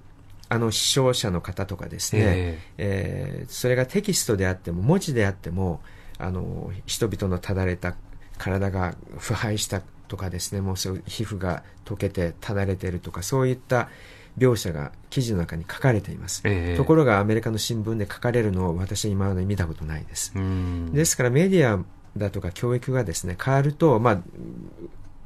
あの、死傷者の方とかですね、えー、えー、それがテキストであっても、文字であっても、あの、人々のただれた体が腐敗したとかですね、もうそう皮膚が溶けてただれているとか、そういった描写が記事の中に書かれています。えー、ところがアメリカの新聞で書かれるのを私は今まで見たことないです。ですからメディアだとか教育がですね、変わると、まあ、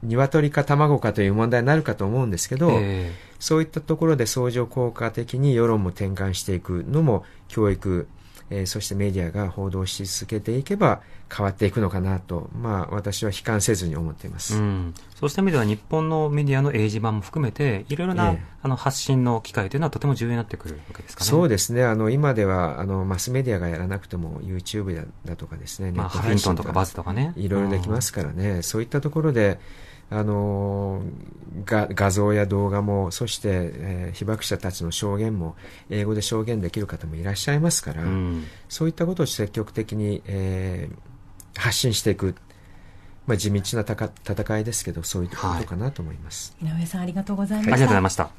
鶏か卵かという問題になるかと思うんですけど、えー、そういったところで相乗効果的に世論も転換していくのも教育えー、そしてメディアが報道し続けていけば変わっていくのかなと、まあ、私は悲観せずに思っています、うん、そうした意味では日本のメディアの英字版も含めていろいろな、えー、あの発信の機会というのはとても重要になってくるわけですかね。そうですね。あの今ではあのマスメディアがやらなくても YouTube だだとかですね、まあ、ハフィントンとかバズとかね。いろいろできますからね、うん、そういったところであのが画像や動画もそして、えー、被爆者たちの証言も英語で証言できる方もいらっしゃいますから、うん、そういったことを積極的に、えー、発信していく、まあ、地道なたか戦いですけどそういうことかなと思います、はい、井上さんありがとうございました、ありがとうございました